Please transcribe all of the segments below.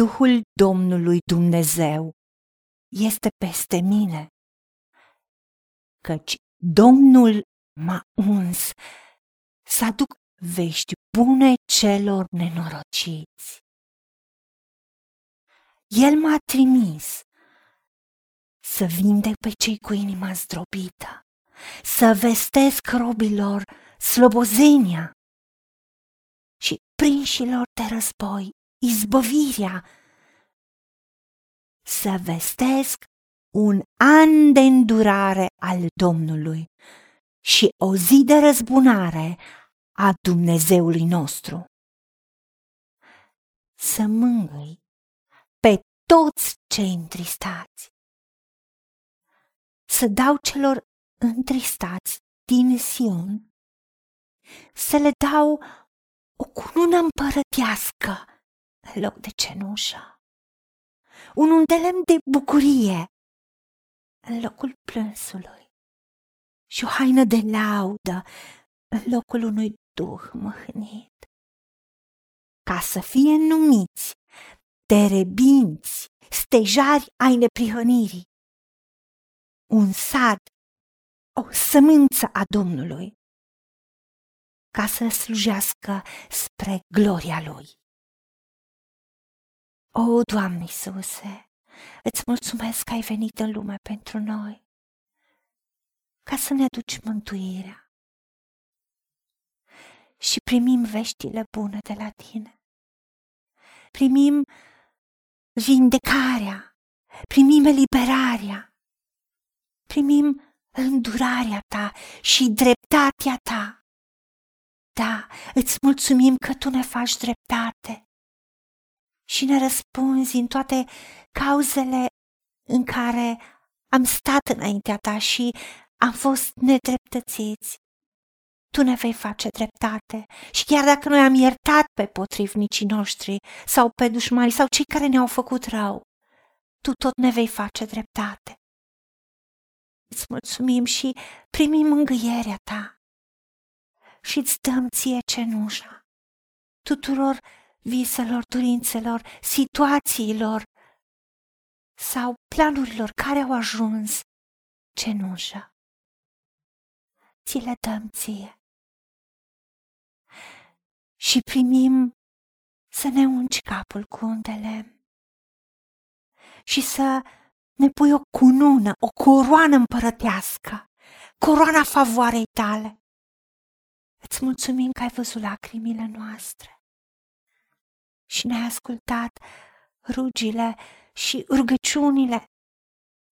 Duhul Domnului Dumnezeu este peste mine, căci Domnul m-a uns să aduc vești bune celor nenorociți. El m-a trimis să vindec pe cei cu inima zdrobită, să vestesc robilor slobozenia și prinșilor de război izbăvirea, să vestesc un an de îndurare al Domnului și o zi de răzbunare a Dumnezeului nostru. Să mângâi pe toți cei întristați, să dau celor întristați din Sion, să le dau o cunună împărătească în loc de cenușă, un de lemn de bucurie în locul plânsului și o haină de laudă în locul unui duh măhnit, ca să fie numiți terebinți, stejari ai neprihănirii, un sad, o sămânță a Domnului, ca să slujească spre gloria Lui. O, Doamne Iisuse, îți mulțumesc că ai venit în lume pentru noi, ca să ne aduci mântuirea. Și primim veștile bune de la tine. Primim vindecarea, primim eliberarea, primim îndurarea ta și dreptatea ta. Da, îți mulțumim că tu ne faci dreptate și ne răspunzi în toate cauzele în care am stat înaintea ta și am fost nedreptățiți. Tu ne vei face dreptate și chiar dacă noi am iertat pe potrivnicii noștri sau pe dușmani sau cei care ne-au făcut rău, tu tot ne vei face dreptate. Îți mulțumim și primim mângâierea ta și îți dăm ție cenușa tuturor viselor, dorințelor, situațiilor sau planurilor care au ajuns cenușă. Ți le dăm ție. Și primim să ne ungi capul cu undele și să ne pui o cunună, o coroană împărătească, coroana favoarei tale. Îți mulțumim că ai văzut lacrimile noastre și ne-ai ascultat rugile și rugăciunile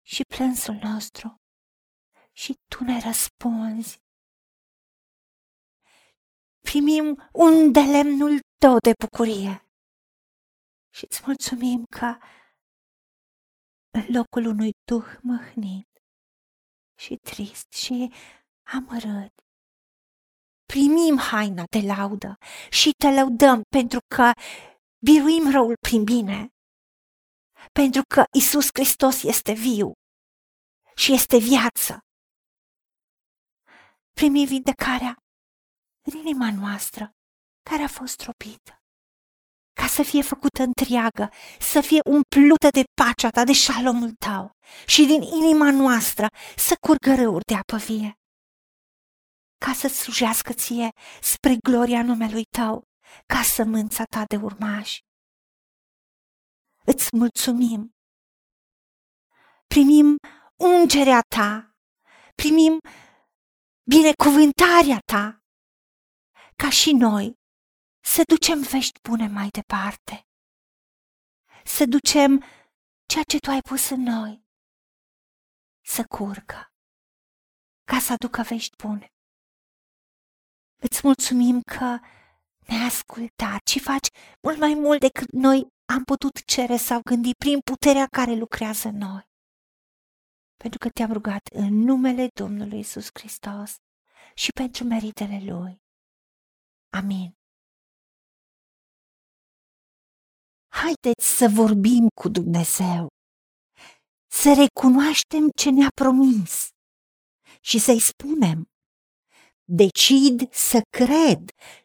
și plânsul nostru și tu ne răspunzi. Primim un de lemnul tău de bucurie și îți mulțumim că în locul unui duh măhnit și trist și amărât, primim haina de laudă și te lăudăm pentru că biruim răul prin bine, pentru că Isus Hristos este viu și este viață. Primi vindecarea în inima noastră care a fost tropită, ca să fie făcută întreagă, să fie umplută de pacea ta, de șalomul tău și din inima noastră să curgă râuri de apă vie, ca să slujească ție spre gloria numelui tău ca sămânța ta de urmași. Îți mulțumim. Primim ungerea ta, primim binecuvântarea ta, ca și noi să ducem vești bune mai departe, să ducem ceea ce tu ai pus în noi, să curgă, ca să aducă vești bune. Îți mulțumim că ne-ai ascultat și faci mult mai mult decât noi am putut cere sau gândi prin puterea care lucrează în noi. Pentru că te-am rugat în numele Domnului Isus Hristos și pentru meritele Lui. Amin. Haideți să vorbim cu Dumnezeu, să recunoaștem ce ne-a promis și să-i spunem, decid să cred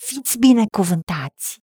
Fiți binecuvântați!